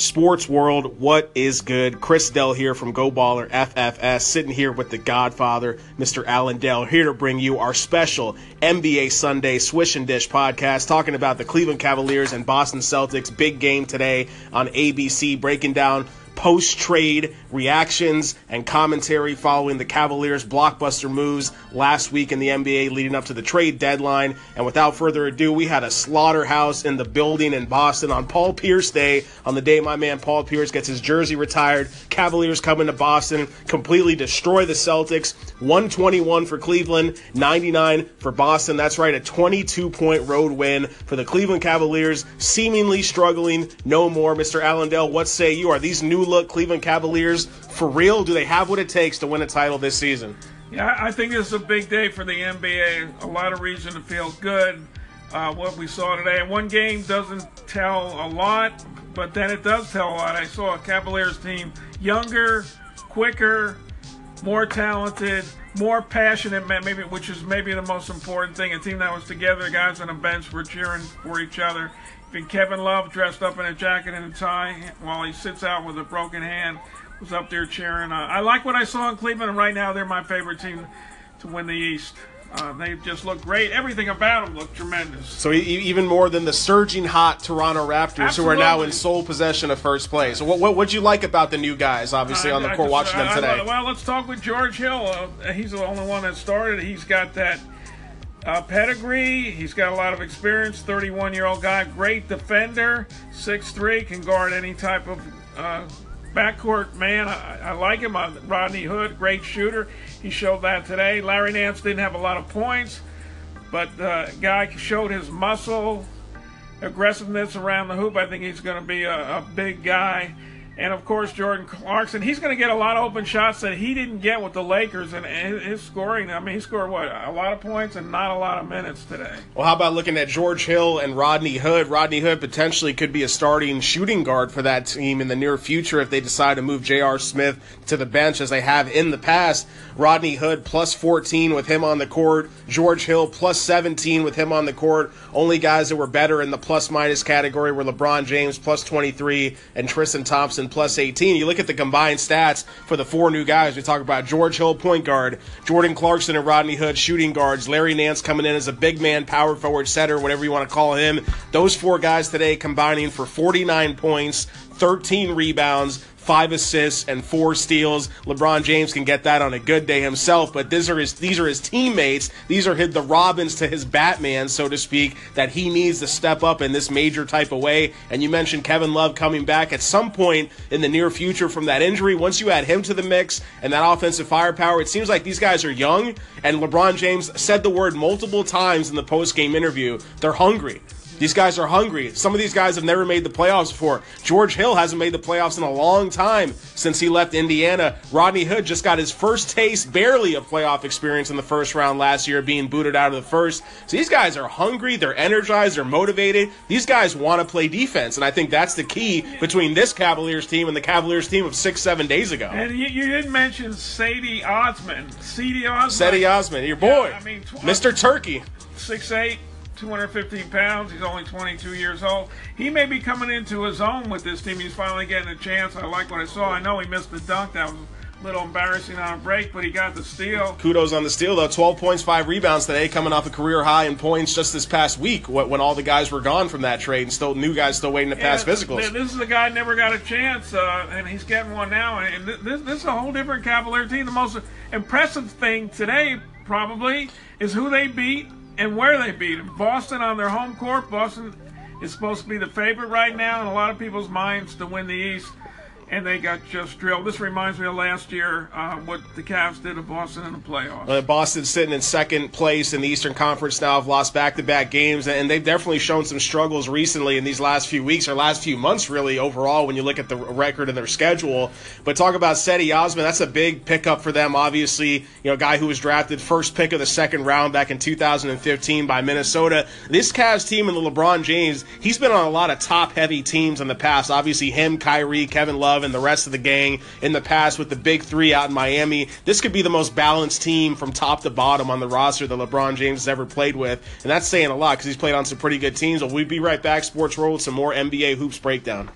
Sports World, what is good? Chris Dell here from Go Baller FFS, sitting here with the Godfather, Mr. Allen Dell, here to bring you our special NBA Sunday Swish and Dish podcast, talking about the Cleveland Cavaliers and Boston Celtics. Big game today on ABC, breaking down post trade reactions and commentary following the Cavaliers' blockbuster moves last week in the NBA leading up to the trade deadline. And without further ado, we had a slaughterhouse in the building in Boston on Paul Pierce Day, on the day my man Paul Pierce gets his jersey retired. Cavaliers come into Boston, completely destroy the Celtics. 121 for Cleveland, 99 for Boston. That's right, a 22 point road win for the Cleveland Cavaliers, seemingly struggling no more. Mr. Allen Dell, what say you? Are these new look Cleveland Cavaliers for real? Do they have what it takes to win a title this season? Yeah, I think this is a big day for the NBA. A lot of reason to feel good. Uh, what we saw today. One game doesn't tell a lot, but then it does tell a lot. I saw a Cavaliers team younger, quicker, more talented, more passionate, maybe which is maybe the most important thing. A team that was together, the guys on the bench were cheering for each other. Even Kevin Love, dressed up in a jacket and a tie, while he sits out with a broken hand, was up there cheering. Uh, I like what I saw in Cleveland, and right now they're my favorite team to win the East. Uh, they just look great. Everything about them looked tremendous. So even more than the surging hot Toronto Raptors, Absolutely. who are now in sole possession of first place. What what would you like about the new guys? Obviously uh, on the court, just, watching them today. well, let's talk with George Hill. Uh, he's the only one that started. He's got that uh, pedigree. He's got a lot of experience. 31 year old guy, great defender, 6'3", can guard any type of uh, backcourt man. I, I like him. Uh, Rodney Hood, great shooter. He showed that today. Larry Nance didn't have a lot of points, but the uh, guy showed his muscle, aggressiveness around the hoop. I think he's going to be a, a big guy. And of course, Jordan Clarkson, he's going to get a lot of open shots that he didn't get with the Lakers. And his scoring, I mean, he scored what? A lot of points and not a lot of minutes today. Well, how about looking at George Hill and Rodney Hood? Rodney Hood potentially could be a starting shooting guard for that team in the near future if they decide to move J.R. Smith to the bench as they have in the past. Rodney Hood plus 14 with him on the court. George Hill plus 17 with him on the court. Only guys that were better in the plus minus category were LeBron James plus 23 and Tristan Thompson plus 18. You look at the combined stats for the four new guys. We talk about George Hill, point guard, Jordan Clarkson and Rodney Hood, shooting guards, Larry Nance coming in as a big man, power forward, setter, whatever you want to call him. Those four guys today combining for 49 points, 13 rebounds, five assists and four steals. LeBron James can get that on a good day himself, but these are his these are his teammates. These are his, the Robins to his Batman, so to speak, that he needs to step up in this major type of way. And you mentioned Kevin Love coming back at some point in the near future from that injury. Once you add him to the mix and that offensive firepower, it seems like these guys are young. And LeBron James said the word multiple times in the post game interview. They're hungry. These guys are hungry. Some of these guys have never made the playoffs before. George Hill hasn't made the playoffs in a long time since he left Indiana. Rodney Hood just got his first taste, barely, of playoff experience in the first round last year, being booted out of the first. So these guys are hungry, they're energized, they're motivated. These guys want to play defense, and I think that's the key between this Cavaliers team and the Cavaliers team of six, seven days ago. And you, you didn't mention Cedi Osman. Cedi Osman. Cedi Osman, your boy. Yeah, I mean, tw- Mr. Turkey. Six eight, 215 pounds. He's only 22 years old. He may be coming into his own with this team. He's finally getting a chance. I like what I saw. I know he missed the dunk. That was a little embarrassing on a break, but he got the steal. Kudos on the steal, though. 12 points, 5 rebounds today, coming off a career high in points just this past week when all the guys were gone from that trade and still new guys still waiting to yeah, pass physicals. This is a guy never got a chance, uh, and he's getting one now. And this, this is a whole different Cavalier team. The most impressive thing today, probably, is who they beat and where they beat them. Boston on their home court. Boston is supposed to be the favorite right now in a lot of people's minds to win the East and they got just drilled. This reminds me of last year, uh, what the Cavs did to Boston in the playoffs. Well, Boston's sitting in second place in the Eastern Conference now, have lost back-to-back games, and they've definitely shown some struggles recently in these last few weeks or last few months, really overall, when you look at the record and their schedule. But talk about Cedi Osman, that's a big pickup for them. Obviously, you know, a guy who was drafted first pick of the second round back in 2015 by Minnesota. This Cavs team and the LeBron James, he's been on a lot of top-heavy teams in the past. Obviously, him, Kyrie, Kevin Love and the rest of the gang in the past with the big three out in Miami. This could be the most balanced team from top to bottom on the roster that LeBron James has ever played with. And that's saying a lot because he's played on some pretty good teams. But we'll be right back, Sports World, with some more NBA Hoops breakdown.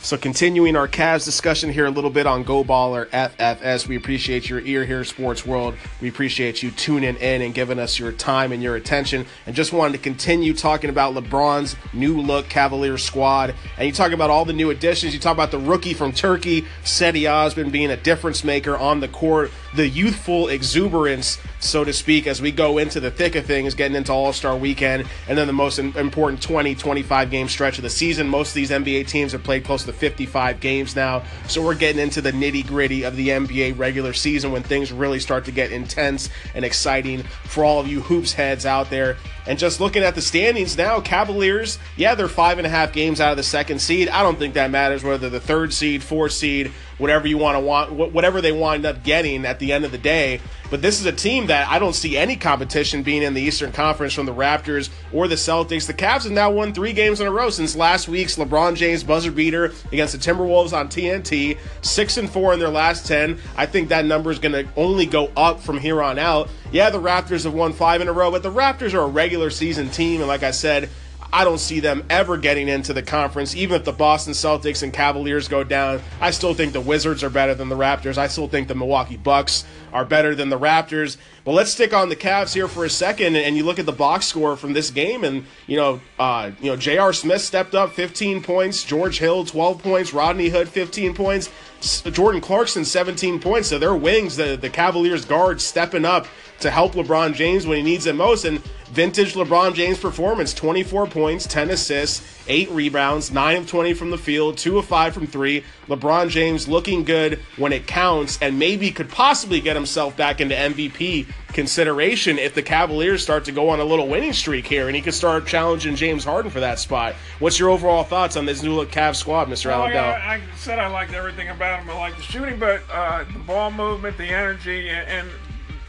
So, continuing our Cavs discussion here a little bit on Go Baller FFS. We appreciate your ear here, Sports World. We appreciate you tuning in and giving us your time and your attention. And just wanted to continue talking about LeBron's new look Cavalier squad. And you talk about all the new additions. You talk about the rookie from Turkey, Cedi Osman, being a difference maker on the court, the youthful exuberance, so to speak, as we go into the thick of things, getting into All Star weekend, and then the most important 20, 25 game stretch of the season. Most of these NBA teams have played close to 55 games now. So we're getting into the nitty gritty of the NBA regular season when things really start to get intense and exciting for all of you hoops heads out there. And just looking at the standings now, Cavaliers, yeah, they're five and a half games out of the second seed. I don't think that matters whether the third seed, fourth seed, whatever you want to want, whatever they wind up getting at the end of the day. But this is a team that I don't see any competition being in the Eastern Conference from the Raptors or the Celtics. The Cavs have now won three games in a row since last week's LeBron James buzzer beater against the Timberwolves on TNT. Six and four in their last ten. I think that number is going to only go up from here on out. Yeah, the Raptors have won five in a row, but the Raptors are a regular season team, and like I said, I don't see them ever getting into the conference. Even if the Boston Celtics and Cavaliers go down, I still think the Wizards are better than the Raptors. I still think the Milwaukee Bucks are better than the Raptors. But let's stick on the Cavs here for a second, and you look at the box score from this game, and you know, uh, you know, J.R. Smith stepped up 15 points, George Hill 12 points, Rodney Hood 15 points, Jordan Clarkson 17 points. So their wings, the the Cavaliers guards stepping up to help LeBron James when he needs it most. And vintage LeBron James performance 24 points, 10 assists, 8 rebounds, 9 of 20 from the field, 2 of 5 from 3. LeBron James looking good when it counts and maybe could possibly get himself back into MVP consideration if the Cavaliers start to go on a little winning streak here and he could start challenging James Harden for that spot. What's your overall thoughts on this new look Cavs squad, Mr. Well, Alabama? I, I, said I liked everything about him. I like the shooting, but uh, the ball movement, the energy, and, and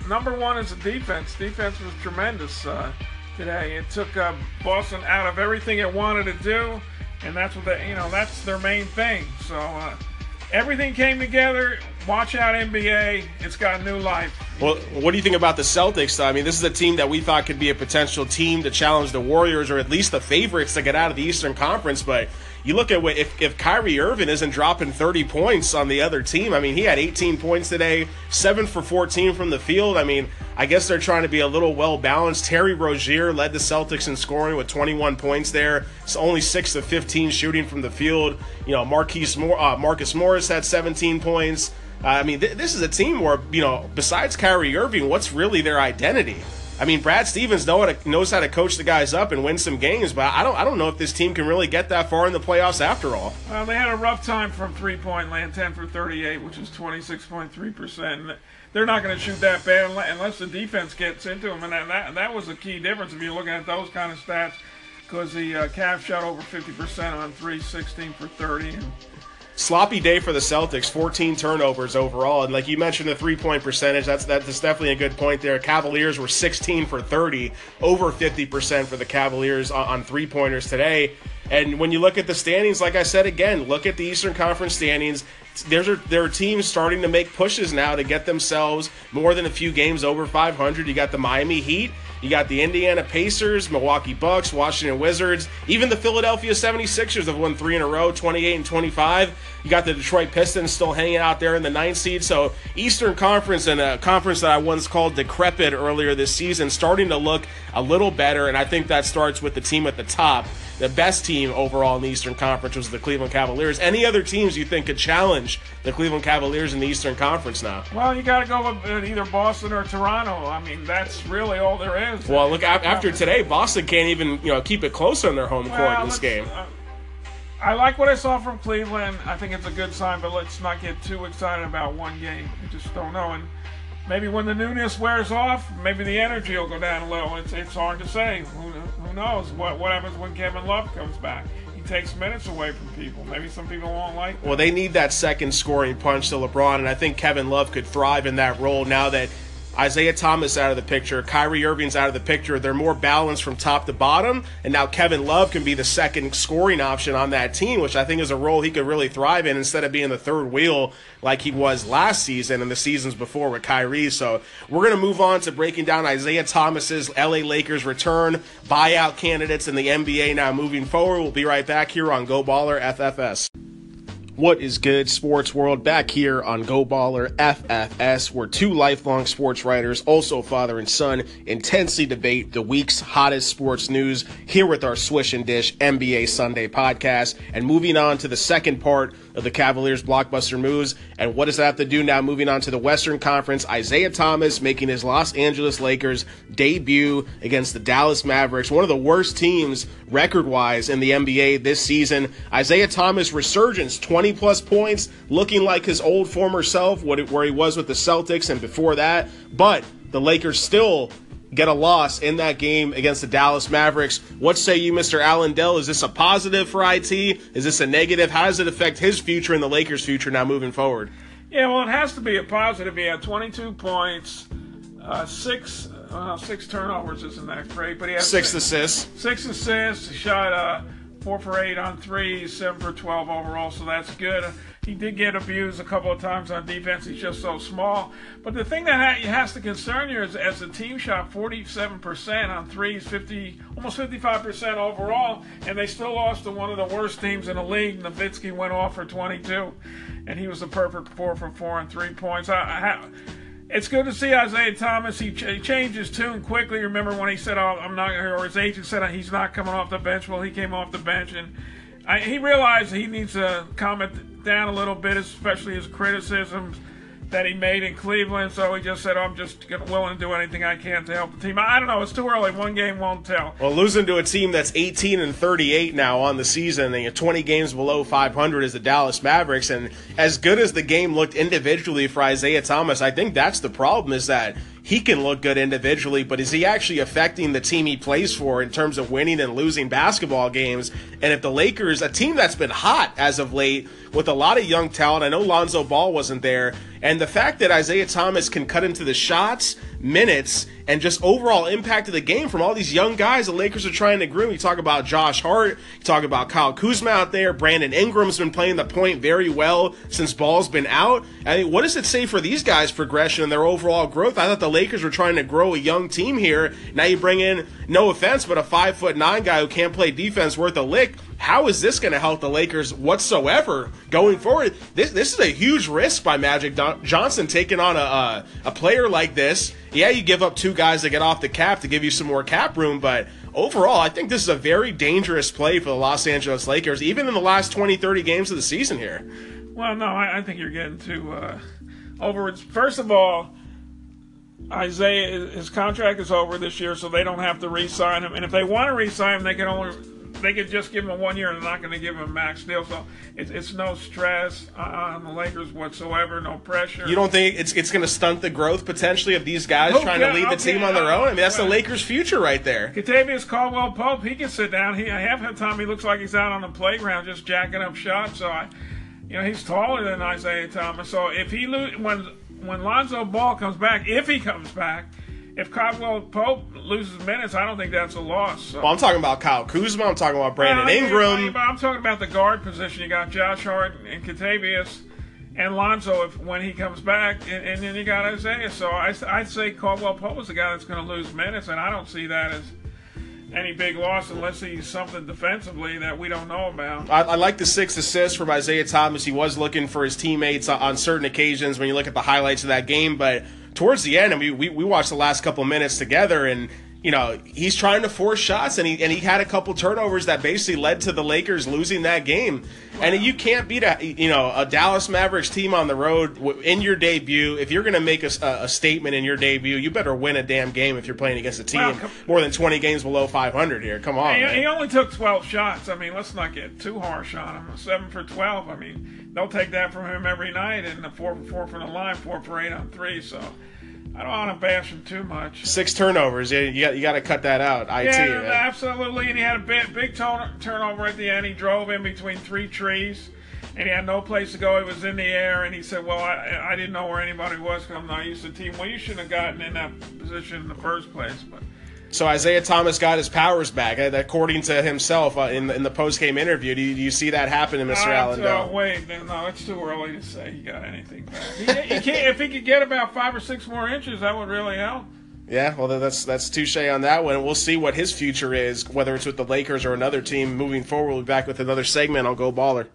number one is the defense. Defense was tremendous uh, today. It took uh, Boston out of everything it wanted to do, and that's what they, you know, that's their main thing. So uh, everything came together. Watch out, NBA. It's got new life. Well, what do you think about the Celtics? I mean, this is a team that we thought could be a potential team to challenge the Warriors, or at least the favorites to get out of the Eastern Conference, but you look at what if, if Kyrie Irving isn't dropping 30 points on the other team, I mean, he had 18 points today, 7 for 14 from the field. I mean, I guess they're trying to be a little well balanced. Terry Rozier led the Celtics in scoring with 21 points there. It's only 6 of 15 shooting from the field. You know, Marquise Moore, uh, Marcus Morris had 17 points. Uh, I mean, th- this is a team where, you know, besides Kyrie Irving, what's really their identity? I mean, Brad Stevens know how to, knows how to coach the guys up and win some games, but I don't I don't know if this team can really get that far in the playoffs after all. Well, they had a rough time from three point land, 10 for 38, which is 26.3 percent. They're not going to shoot that bad unless the defense gets into them, and that, that, was a key difference if you're looking at those kind of stats, because the uh, Cavs shot over 50 percent on three, 16 for 30, and sloppy day for the Celtics. 14 turnovers overall, and like you mentioned, the three point percentage. That's that's definitely a good point there. Cavaliers were 16 for 30, over 50 percent for the Cavaliers on, on three pointers today. And when you look at the standings, like I said again, look at the Eastern Conference standings. There's a, there are teams starting to make pushes now to get themselves more than a few games over 500. You got the Miami Heat you got the Indiana Pacers, Milwaukee Bucks, Washington Wizards, even the Philadelphia 76ers have won three in a row, 28 and 25. You got the Detroit Pistons still hanging out there in the ninth seed. So Eastern Conference and a conference that I once called decrepit earlier this season starting to look a little better, and I think that starts with the team at the top. The best team overall in the Eastern Conference was the Cleveland Cavaliers. Any other teams you think could challenge the Cleveland Cavaliers in the Eastern Conference now? Well, you got to go with either Boston or Toronto. I mean, that's really all there is. Well, look after today, Boston can't even you know keep it close on their home court in this game. Uh, I like what I saw from Cleveland. I think it's a good sign, but let's not get too excited about one game. We just don't know. And maybe when the newness wears off, maybe the energy will go down a little. It's, it's hard to say. Who, who knows what, what happens when Kevin Love comes back? He takes minutes away from people. Maybe some people won't like that. Well, they need that second scoring punch to LeBron, and I think Kevin Love could thrive in that role now that – Isaiah Thomas out of the picture, Kyrie Irving's out of the picture. They're more balanced from top to bottom, and now Kevin Love can be the second scoring option on that team, which I think is a role he could really thrive in instead of being the third wheel like he was last season and the seasons before with Kyrie. So we're going to move on to breaking down Isaiah Thomas's LA Lakers return, buyout candidates in the NBA now moving forward. We'll be right back here on Go Baller FFS. What is good, sports world? Back here on Go Baller FFS, where two lifelong sports writers, also father and son, intensely debate the week's hottest sports news here with our Swish and Dish NBA Sunday podcast. And moving on to the second part of the Cavaliers' blockbuster moves. And what does that have to do now? Moving on to the Western Conference, Isaiah Thomas making his Los Angeles Lakers debut against the Dallas Mavericks, one of the worst teams record wise in the NBA this season. Isaiah Thomas resurgence, 20 plus points, looking like his old former self, where he was with the Celtics and before that. But the Lakers still get a loss in that game against the Dallas Mavericks. What say you, Mr. Allen Dell? Is this a positive for IT? Is this a negative? How does it affect his future and the Lakers' future now moving forward? Yeah, well, it has to be a positive. He had 22 points, uh, six uh, six turnovers. Isn't that great? But he had six, six assists. Six assists. Shot uh, four for eight on threes, seven for 12 overall. So that's good. He did get abused a couple of times on defense. He's just so small. But the thing that has to concern you is as the team shot 47% on threes, 50, almost 55% overall, and they still lost to one of the worst teams in the league. Nowitzki went off for 22, and he was the perfect four for four and three points. I, I, it's good to see Isaiah Thomas. He, ch- he changed his tune quickly. Remember when he said, "Oh, I'm not," or his agent said he's not coming off the bench. Well, he came off the bench, and I, he realized he needs to calm it down a little bit, especially his criticisms that he made in Cleveland. So he just said, oh, I'm just willing to do anything I can to help the team. I don't know. It's too early. One game won't tell. Well, losing to a team that's 18 and 38 now on the season, and 20 games below 500 is the Dallas Mavericks. And as good as the game looked individually for Isaiah Thomas, I think that's the problem is that he can look good individually, but is he actually affecting the team he plays for in terms of winning and losing basketball games? And if the Lakers, a team that's been hot as of late with a lot of young talent, I know Lonzo Ball wasn't there, and the fact that Isaiah Thomas can cut into the shots, minutes, and just overall impact of the game from all these young guys the Lakers are trying to groom. You talk about Josh Hart, you talk about Kyle Kuzma out there, Brandon Ingram's been playing the point very well since Ball's been out. I mean, what does it say for these guys' progression and their overall growth? I thought the Lakers were trying to grow a young team here. Now you bring in, no offense, but a five foot nine guy who can't play defense worth a lick. How is this going to help the Lakers whatsoever going forward? This this is a huge risk by Magic Johnson taking on a, a, a player like this. Yeah, you give up two guys to get off the cap to give you some more cap room, but overall, I think this is a very dangerous play for the Los Angeles Lakers, even in the last 20, 30 games of the season here. Well, no, I, I think you're getting too uh, over. First of all, Isaiah, his contract is over this year, so they don't have to re-sign him. And if they want to re-sign him, they can only they could just give him a one year and they're not going to give him a max deal. So it's, it's no stress on the Lakers whatsoever, no pressure. You don't think it's it's going to stunt the growth potentially of these guys okay, trying to lead the okay, team on their own? I mean, that's the Lakers' future right there. Kentavious Caldwell Pope, he can sit down. He half the time he looks like he's out on the playground just jacking up shots. So I, you know, he's taller than Isaiah Thomas. So if he lo- when when Lonzo Ball comes back, if he comes back if Caldwell Pope loses minutes, I don't think that's a loss. So. Well, I'm talking about Kyle Kuzma. I'm talking about Brandon well, Ingram. I'm talking about the guard position. You got Josh Hart and Kentavious and Lonzo if when he comes back, and, and then you got Isaiah. So I, I'd say Caldwell Pope is the guy that's going to lose minutes, and I don't see that as any big loss unless he's something defensively that we don't know about. I, I, like the six assists from Isaiah Thomas. He was looking for his teammates on certain occasions when you look at the highlights of that game, but towards the end, and we, we, we watched the last couple minutes together, and you know he's trying to force shots, and he and he had a couple turnovers that basically led to the Lakers losing that game. Wow. And you can't beat a you know a Dallas Mavericks team on the road in your debut. If you're going to make a, a, statement in your debut, you better win a damn game if you're playing against a team well, more than 20 games below 500 here. Come on. He, he, only took 12 shots. I mean, let's not get too harsh on him. Seven for 12. I mean, they'll take that from him every night, and the four for four from the line, four for eight on three. So. I don't want to bash him too much. Six turnovers. Yeah, you got you got to cut that out. IT. Yeah, absolutely. And he had a big, big turnover at the end. He drove in between three trees, and he had no place to go. He was in the air, and he said, "Well, I, I didn't know where anybody was because I'm not used to the team." Well, you shouldn't have gotten in that position in the first place, but. So Isaiah Thomas got his powers back, uh, according to himself uh, in in the post game interview. Do you, do you, see that happen to Mr. Uh, Allen? No, uh, wait, no, it's too early to say he got anything back. He, he can't, if he could get about five or six more inches, that would really help. Yeah, well, that's that's touche on that one. We'll see what his future is, whether it's with the Lakers or another team moving forward. We'll be back with another segment on Go Baller.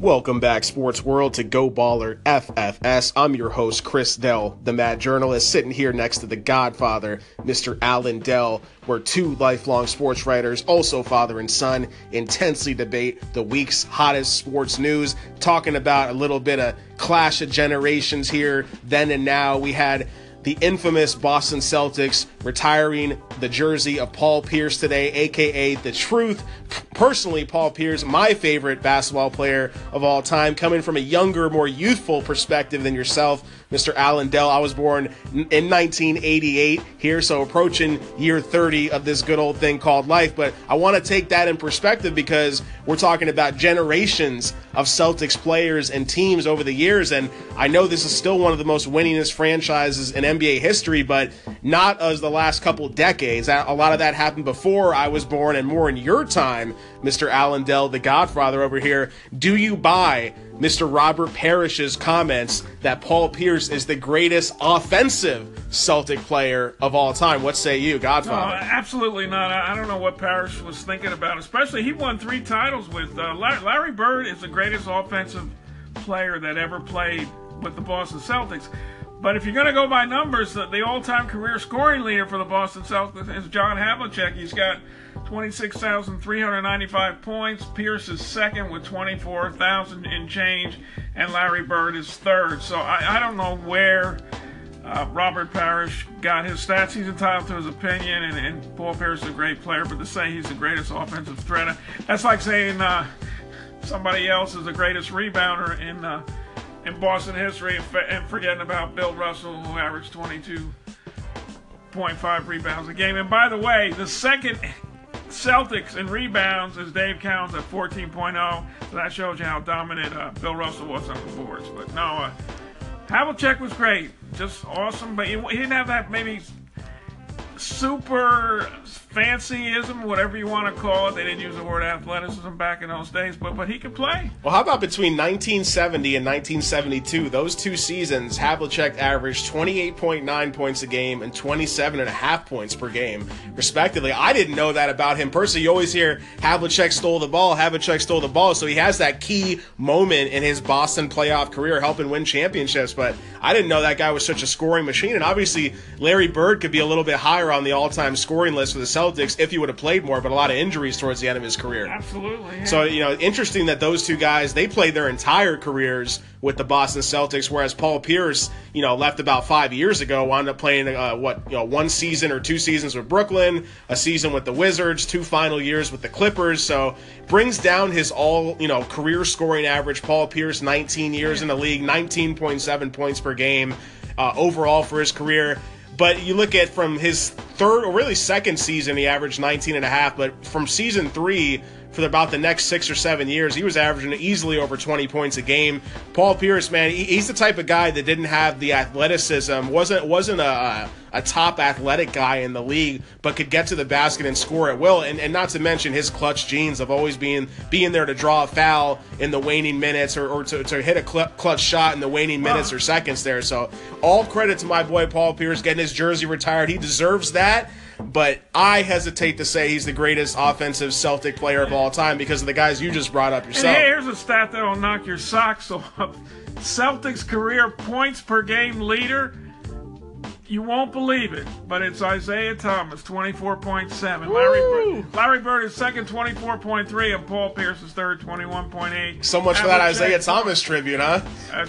Welcome back, Sports World, to Go Baller FFS. I'm your host, Chris Dell, the mad journalist, sitting here next to the godfather, Mr. Alan Dell. We're two lifelong sports writers, also father and son, intensely debate the week's hottest sports news, talking about a little bit of clash of generations here, then and now. We had the infamous Boston Celtics retiring the jersey of Paul Pierce today, aka The Truth. Personally, Paul Pierce, my favorite basketball player of all time, coming from a younger, more youthful perspective than yourself. Mr. Alan Dell. I was born in 1988 here, so approaching year 30 of this good old thing called life. But I want to take that in perspective because we're talking about generations of Celtics players and teams over the years. And I know this is still one of the most winningest franchises in NBA history, but not as the last couple decades. A lot of that happened before I was born and more in your time, Mr. Alan Dell, the godfather over here. Do you buy Mr. Robert Parrish's comments that Paul Pierce is the greatest offensive Celtic player of all time. What say you, Godfather? No, absolutely not. I don't know what Parrish was thinking about. Especially, he won three titles with uh, Larry Bird. Is the greatest offensive player that ever played with the Boston Celtics. But if you're going to go by numbers, the all-time career scoring leader for the Boston Celtics is John Havlicek. He's got 26,395 points. Pierce is second with 24,000 in change, and Larry Bird is third. So I, I don't know where uh, Robert Parrish got his stats. He's entitled to his opinion, and, and, Paul Pierce is a great player, but to say he's the greatest offensive threat, that's like saying uh, somebody else is the greatest rebounder in uh, in Boston history and, and forgetting about Bill Russell, who averaged 22.5 rebounds a game. And by the way, the second Celtics in rebounds is Dave Cowens at 14.0. So that shows you how dominant uh, Bill Russell was on the boards. But no, uh, Havlicek was great, just awesome. But he, he didn't have that maybe super fancyism, whatever you want to call it. They didn't use the word athleticism back in those days, but but he could play. Well, how about between 1970 and 1972, those two seasons, Havlicek averaged 28.9 points a game and 27 and a half points per game, respectively. I didn't know that about him personally. You always hear Havlicek stole the ball, Havlicek stole the ball, so he has that key moment in his Boston playoff career, helping win championships. But I didn't know that guy was such a scoring machine, and obviously Larry Bird could be a little bit higher on the all-time scoring list for the Celtics if he would have played more, but a lot of injuries towards the end of his career. Absolutely. Yeah. So you know, interesting that those two guys they played their entire careers with the Boston Celtics, whereas Paul Pierce, you know, left about five years ago, wound up playing uh, what you know one season or two seasons with Brooklyn, a season with the Wizards, two final years with the Clippers. So brings down his all you know career scoring average. Paul Pierce, 19 years in the league, 19.7 points per game uh, overall for his career. But you look at from his third or really second season, he averaged 19 and a half. But from season three for about the next six or seven years, he was averaging easily over 20 points a game. Paul Pierce, man, he's the type of guy that didn't have the athleticism, wasn't wasn't a a top athletic guy in the league, but could get to the basket and score at will. And, and not to mention his clutch genes of always being being there to draw a foul in the waning minutes or, or to, to hit a cl- clutch shot in the waning minutes or seconds there. So all credit to my boy Paul Pierce getting his jersey retired. He deserves that. But I hesitate to say he's the greatest offensive Celtic player of all time because of the guys you just brought up yourself. And here's a stat that'll knock your socks off. Celtics career points per game leader you won't believe it, but it's Isaiah Thomas, 24.7. Larry, Bird, Larry Bird is second, 24.3, and Paul Pierce is third, 21.8. So much Havlicek, for that Isaiah Thomas tribute, huh? Uh,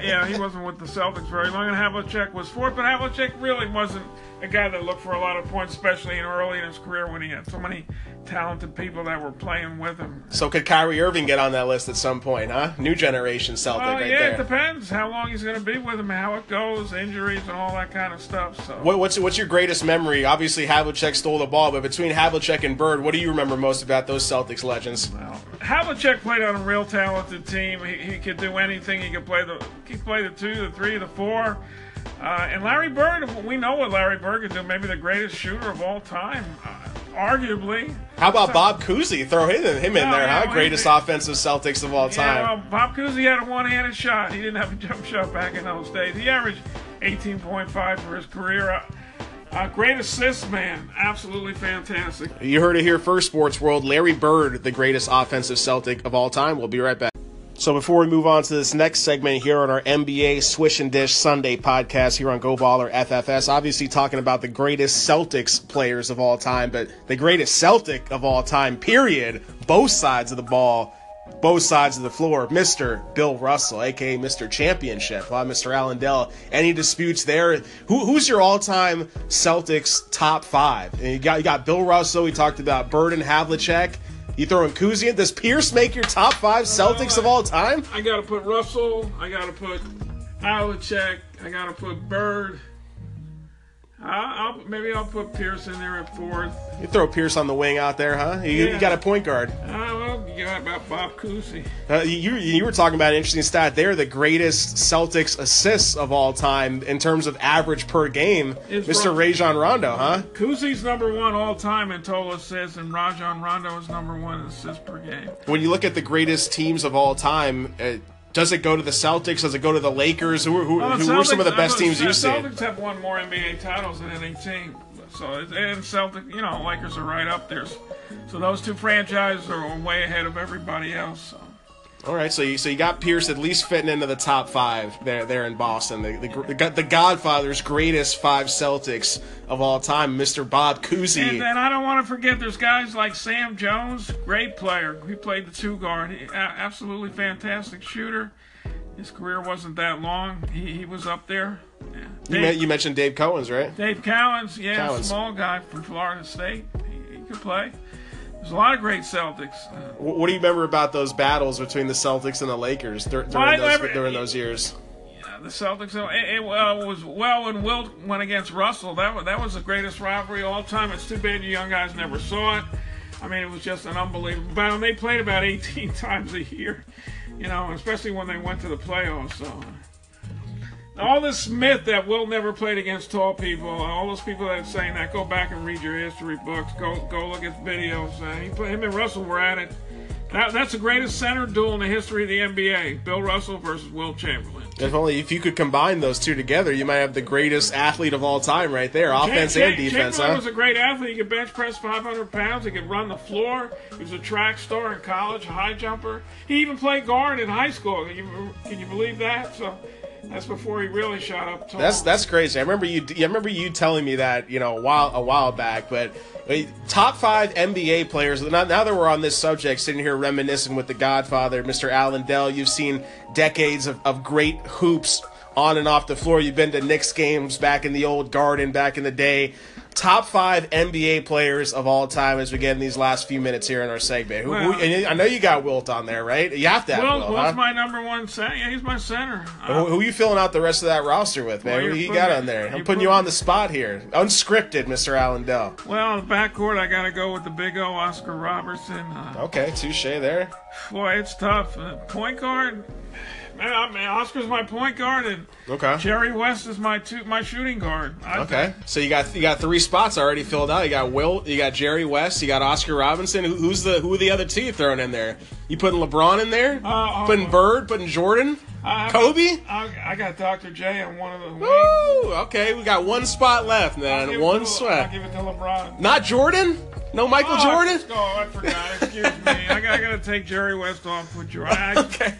yeah, he wasn't with the Celtics very long, and Havlicek was fourth, but Havlicek really wasn't a guy that looked for a lot of points, especially in early in his career when he had so many talented people that were playing with him. So could Kyrie Irving get on that list at some point, huh? New generation Celtic well, right yeah, there. it depends how long he's going to be with him, how it goes, injuries and all that kind of stuff. So what, what's what's your greatest memory? Obviously Havlicek stole the ball, but between Havlicek and Bird, what do you remember most about those Celtics legends? Well, Havlicek played on a real talented team. He, he could do anything. He could play the he could play the two, the three, the four. Uh, and Larry Bird, we know what Larry Bird can do. Maybe the greatest shooter of all time, uh, arguably. How about so, Bob Cousy? Throw him, him in there, yeah, huh? Greatest offensive Celtics of all time. Yeah, well, Bob Cousy had a one-handed shot. He didn't have a jump shot back in those days. He averaged 18.5 for his career. Uh, uh, great assist, man. Absolutely fantastic. You heard it here first, Sports World. Larry Bird, the greatest offensive Celtic of all time. We'll be right back. So before we move on to this next segment here on our NBA Swish and Dish Sunday podcast here on Go Baller FFS, obviously talking about the greatest Celtics players of all time, but the greatest Celtic of all time, period. Both sides of the ball, both sides of the floor, Mr. Bill Russell, aka Mr. Championship, uh, Mr. Allen Dell. Any disputes there? Who, who's your all-time Celtics top five? And you got you got Bill Russell. We talked about Bird and Havlicek. You throwing Cousy in? Does Pierce make your top five Celtics of all time? I gotta put Russell. I gotta put Havlicek. I gotta put Bird. I'll, I'll, maybe I'll put Pierce in there at fourth. You throw Pierce on the wing out there, huh? You, Yeah. you got a point guard. Uh, well, you got about Bob Cousy. Uh, you you were talking about an interesting stat. They're the greatest Celtics assists of all time in terms of average per game. Is Mr. Rajon Rondo, huh? Cousy's number one all time in total assists, and Rajon Rondo is number one in assists per game. When you look at the greatest teams of all time, uh, does it go to the Celtics? Does it go to the Lakers? Who, who, Well, who are some of the best teams you've seen? Celtics have won more NBA titles than any team. So and Celtic, you know, Lakers are right up there. So those two franchises are way ahead of everybody else. So. All right, so you so you got Pierce at least fitting into the top five there there in Boston. The the, the, the Godfather's greatest five Celtics of all time, Mr. Bob Cousy. And then I don't want to forget there's guys like Sam Jones, great player. He played the two guard. He, a- absolutely fantastic shooter. His career wasn't that long. He, he was up there. Yeah. you, Dave, me- you mentioned Dave Cowens, right? Dave Cowens, yeah, Cowens. small guy from Florida State. He, he could play. There's a lot of great Celtics. Uh, What do you remember about those battles between the Celtics and the Lakers dur- during, I those, never- during those years? Yeah, the Celtics. It, it uh, was well when Wilt went against Russell. That was, that was the greatest rivalry of all time. It's too bad you young guys never saw it. I mean, it was just an unbelievable battle. They played about 18 times a year, you know, especially when they went to the playoffs. So. All this myth that Will never played against tall people, all those people that are saying that, go back and read your history books. Go go look at videos. Uh, he, play- him and Russell were at it. That, that's the greatest center duel in the history of the NBA. Bill Russell versus Wilt Chamberlain. If only if you could combine those two together, you might have the greatest athlete of all time right there, offense Cham- and defense, Chamberlain huh? was a great athlete. He could bench press 500 pounds. He could run the floor. He was a track star in college, a high jumper. He even played guard in high school. Can you, can you believe that? So that's before he really shot up tall. That's that's crazy. I remember you. I remember you telling me that you know a while a while back. But top five NBA players. Now, now that we're on this subject, sitting here reminiscing with the Godfather, Mr. Allen Dell. You've seen decades of, of great hoops on and off the floor. You've been to Knicks games back in the old Garden back in the day. Top five NBA players of all time as we get in these last few minutes here in our segment. Who, who- Well- and I know you got Wilt on there, right? You have to have Will, Wilt. Will's huh? my number one center. Yeah, he's my center. Who, who you filling out the rest of that roster with, man? Well, who putting- got on there? I'm putting you on the spot here. Unscripted, Mr. Allen Dell. well, the backcourt, I got to go with the big O, Oscar Robertson. Uh, Okay, touche there. boy, it's tough. Uh, point guard, man, I mean, Oscar's my point guard, and Okay. Jerry West is my two, my shooting guard. I Okay, so you got you got three spots already filled out. You got Will, you got Jerry West, you got Oscar Robertson. Who, who's the who are the other two you throwing in there? You putting LeBron in there? Uh, putting uh, Bird, putting Jordan, I- Kobe. I, I got Dr. J on one of the wings. Woo! Okay, we got one spot left, man. One to- sweat. I'll give it to LeBron. Not Jordan. No Michael Oh, Jordan. Oh, I forgot. Excuse me. I got, I got to take Jerry West off with Jordan. I, Okay.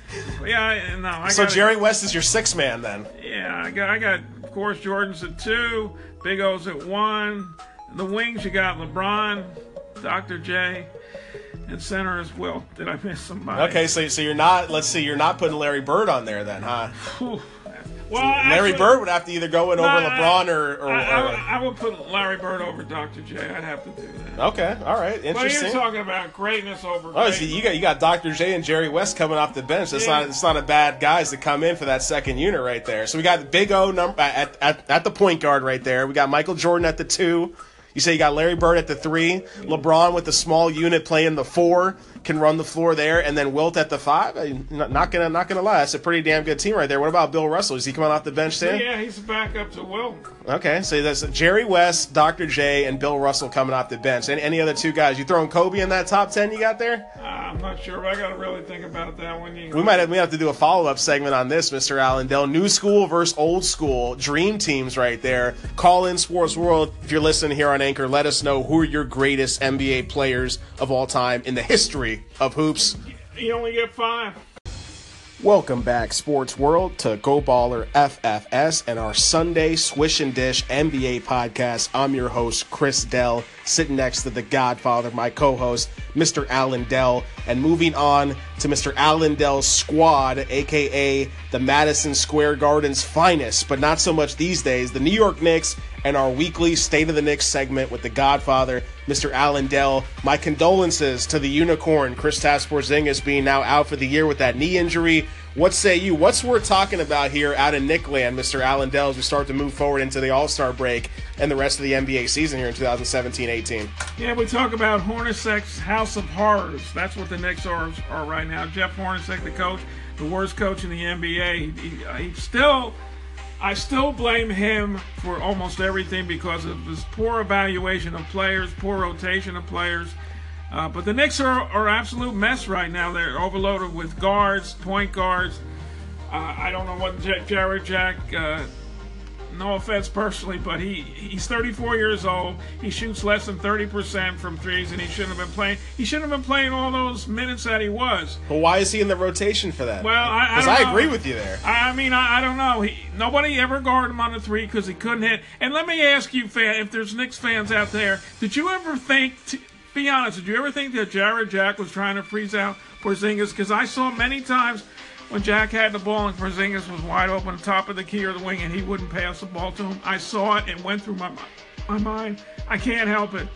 Yeah, I- no. I So gotta- Jerry West is your six man then. Yeah, I got, I got, of course, Jordan's at two, Big O's at one. The wings, you got LeBron, Dr. J, and center is Will. Did I miss somebody? Okay, so so you're not. Let's see, you're not putting Larry Bird on there then, huh? Whew. Well, Larry actually- Bird would have to either go in over No, LeBron or. or, I, I, or- would- I would put Larry Bird over Dr. J. I'd have to do that. okay, all right, interesting. But you're talking about greatness over Oh, greatness. so you got you got Dr. J and Jerry West coming off the bench. That's Yeah. not it's not a bad guys to come in for that second unit right there. So we got the Big O number at, at at the point guard right there. We got Michael Jordan at the two. You say you got Larry Bird at the three. LeBron with the small unit playing the four can run the floor there, and then Wilt at the five. Not, gonna not gonna lie, that's a pretty damn good team right there. What about Bill Russell? Is he coming off the bench too? yeah, he's a backup to Will. Okay, so that's Jerry West, Dr. J, and Bill Russell coming off the bench. Any, any other two guys? You throwing Kobe in that top ten you got there? Uh, I'm not sure, but I got to really think about that one. you. We might have, we have to do a follow up segment on this, Mr. Allen Dell. New school versus old school, dream teams right there. Call in Sports World if you're listening here on Anchor. Let us know who are your greatest NBA players of all time in the history of hoops. You only get five. Welcome back, Sports World, to Go Baller FFS and our Sunday Swish and Dish NBA podcast. I'm your host, Chris Dell, sitting next to the Godfather, my co host, Mr. Alan Dell. And moving on to Mr. Alan Dell's squad, aka the Madison Square Garden's finest, but not so much these days, the New York Knicks and our weekly State of the Knicks segment with the Godfather, Mr. Alan Dell. My condolences to the unicorn, Kristaps Porzingis, being now out for the year with that knee injury. What say you? What's worth talking about here out of Nickland, Mr. Allen Dell, as we start to move forward into the All Star break and the rest of the NBA season here in 2017-18? Yeah, we talk about Hornacek's House of Horrors. That's what the Knicks are, are right now. Jeff Hornacek, the coach, the worst coach in the NBA. He, he, he still I still blame him for almost everything because of his poor evaluation of players, poor rotation of players. Uh, but the Knicks are, are absolute mess right now. They're overloaded with guards, point guards. Uh, I don't know what J- Jarrett Jack uh, no offense personally, but he he's 34 years old. He shoots less than 30% from threes, and he shouldn't have been playing. He shouldn't have been playing all those minutes that he was. But why is he in the rotation for that? Well, I, I, I agree with you there. I, I mean, I, I, don't know. He, nobody ever guarded him on the three because he couldn't hit. And let me ask you, fan, if there's Knicks fans out there, did you ever think? Be honest, did you ever think that Jarrett Jack was trying to freeze out Porzingis? Because I saw many times when Jack had the ball and Porzingis was wide open, top of the key or the wing, and he wouldn't pass the ball to him. I saw it and went through my my mind. I can't help it.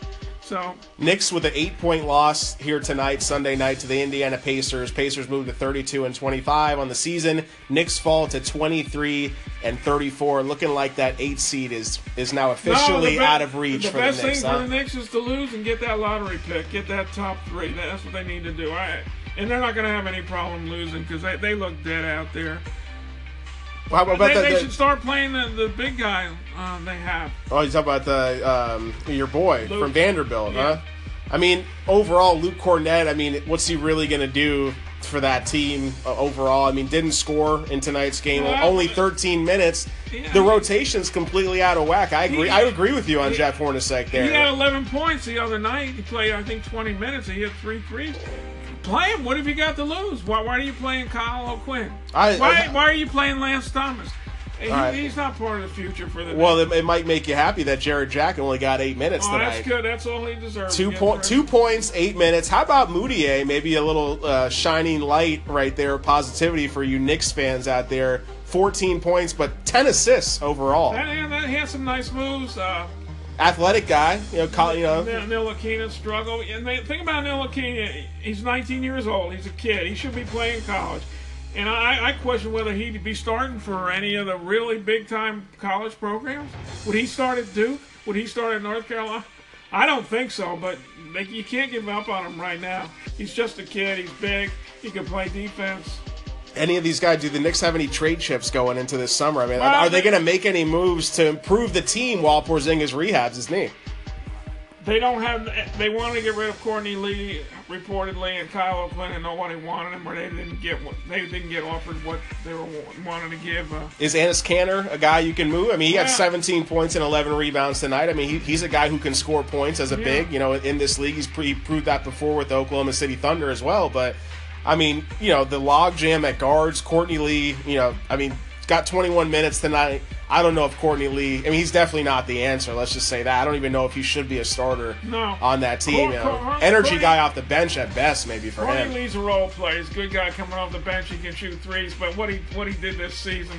So Knicks with an eight-point loss here tonight, Sunday night, to the Indiana Pacers. Pacers move to 32 and 25 on the season. Knicks fall to 23 and 34, looking like that eight seed is is now officially no, out of reach the for the Knicks. The best thing huh? for the Knicks is to lose and get that lottery pick, get that top three. That's what they need to do. I and they're not going to have any problem losing because they, they look dead out there. Well, how about they, the, they the, should start playing the, the big guy um, they have. Oh, you talk about the um, your boy Luke. from Vanderbilt, Yeah. huh? I mean, overall, Luke Kornet. I mean, what's he really going to do for that team uh, overall? I mean, didn't score in tonight's game. Well, only 13 minutes. Yeah, the I mean- rotation's completely out of whack. I agree. He- I agree with you on he- Jeff Hornacek there. He had 11 points the other night. He played, I think, 20 minutes. And he hit three threes. Play him. What have you got to lose? Why, why are you playing Kyle O'Quinn? I- why, I- why are you playing Lance Thomas? He, right. He's not part of the future for the well, it, it might make you happy that Jarrett Jack only got eight minutes Oh, tonight. that's good. That's all he deserves. Two point, two points, eight minutes. How about Mudiay? Maybe a little uh, shining light right there, positivity for you Knicks fans out there. Fourteen points, but ten assists overall. That, yeah, that, he had some nice moves. Uh, Athletic guy, you know. Col- you know, Nil Ntilikina struggle. And the thing about Ntilikina, he's 19 years old. He's a kid. He should be playing college. And I, I question whether he'd be starting for any of the really big time college programs. Would he start at Duke? Would he start at North Carolina? I don't think so, but they, you can't give up on him right now. He's just a kid. He's big. He can play defense. Any of these guys, do the Knicks have any trade chips going into this summer? I mean, Well, are they they- going to make any moves to improve the team while Porzingis rehabs his knee? They don't have. They wanted to get rid of Courtney Lee reportedly, and Kyle O'Quinn, and nobody wanted him, or they didn't get what they didn't get offered what they were wanting to give. Uh, Is Enes Kanter a guy you can move? I mean, he had 17 points and 11 rebounds tonight. I mean, he, he's a guy who can score points as a Yeah. big. You know, in this league, he's pre- proved that before with the Oklahoma City Thunder as well. But I mean, you know, the logjam at guards, Courtney Lee. You know, I mean, got 21 minutes tonight. I don't know if Courtney Lee. I mean, he's definitely not the answer. Let's just say that. I don't even know if he should be a starter No. on that team. Cor- you know. Cor- Energy guy off the bench at best, maybe for Courtney him. Courtney Lee's a role player. He's a good guy coming off the bench. He can shoot threes. But what he what he did this season,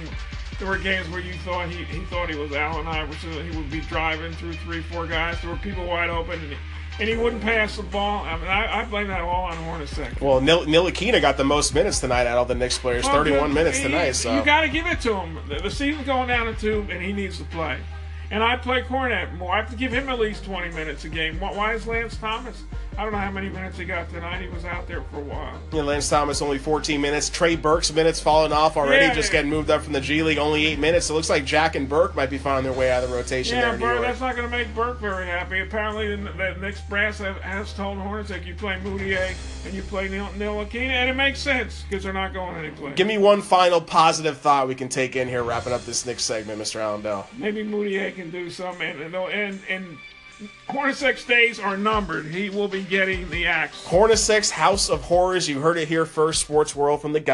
there were games where you thought he, he thought he was Allen Iverson. He would be driving through three, four guys. There were people wide open, and he, and he wouldn't pass the ball. I mean, I, I blame that all on Hornacek. Well, Nil- Ntilikina got the most minutes tonight out of the Knicks players, Well, 31 good. minutes He- tonight. So you got to give it to him. The, the season's going down a tube, and he needs to play. And I play Kornet more. I have to give him at least 20 minutes a game. Why is Lance Thomas? I don't know how many minutes he got tonight. He was out there for a while. Know, Lance Thomas only 14 minutes. Trey Burke's minutes falling off already, Yeah. just getting moved up from the G League, only eight minutes. It looks like Jack and Burke might be finding their way out of the rotation Yeah, Burke, that's not going to make Burke very happy. Apparently, the, the Knicks brass have, has told Hornacek you play Mudiay and you play Neil, Ntilikina, and it makes sense because they're not going anyplace. Give me one final positive thought we can take in here, wrapping up this Knicks segment, Mr. Allen Dell. Maybe Mudiay can do something, and and and Hornacek's days are numbered. He will be getting the axe. Hornacek's House of Horrors. You heard it here first, Sports World from the guy.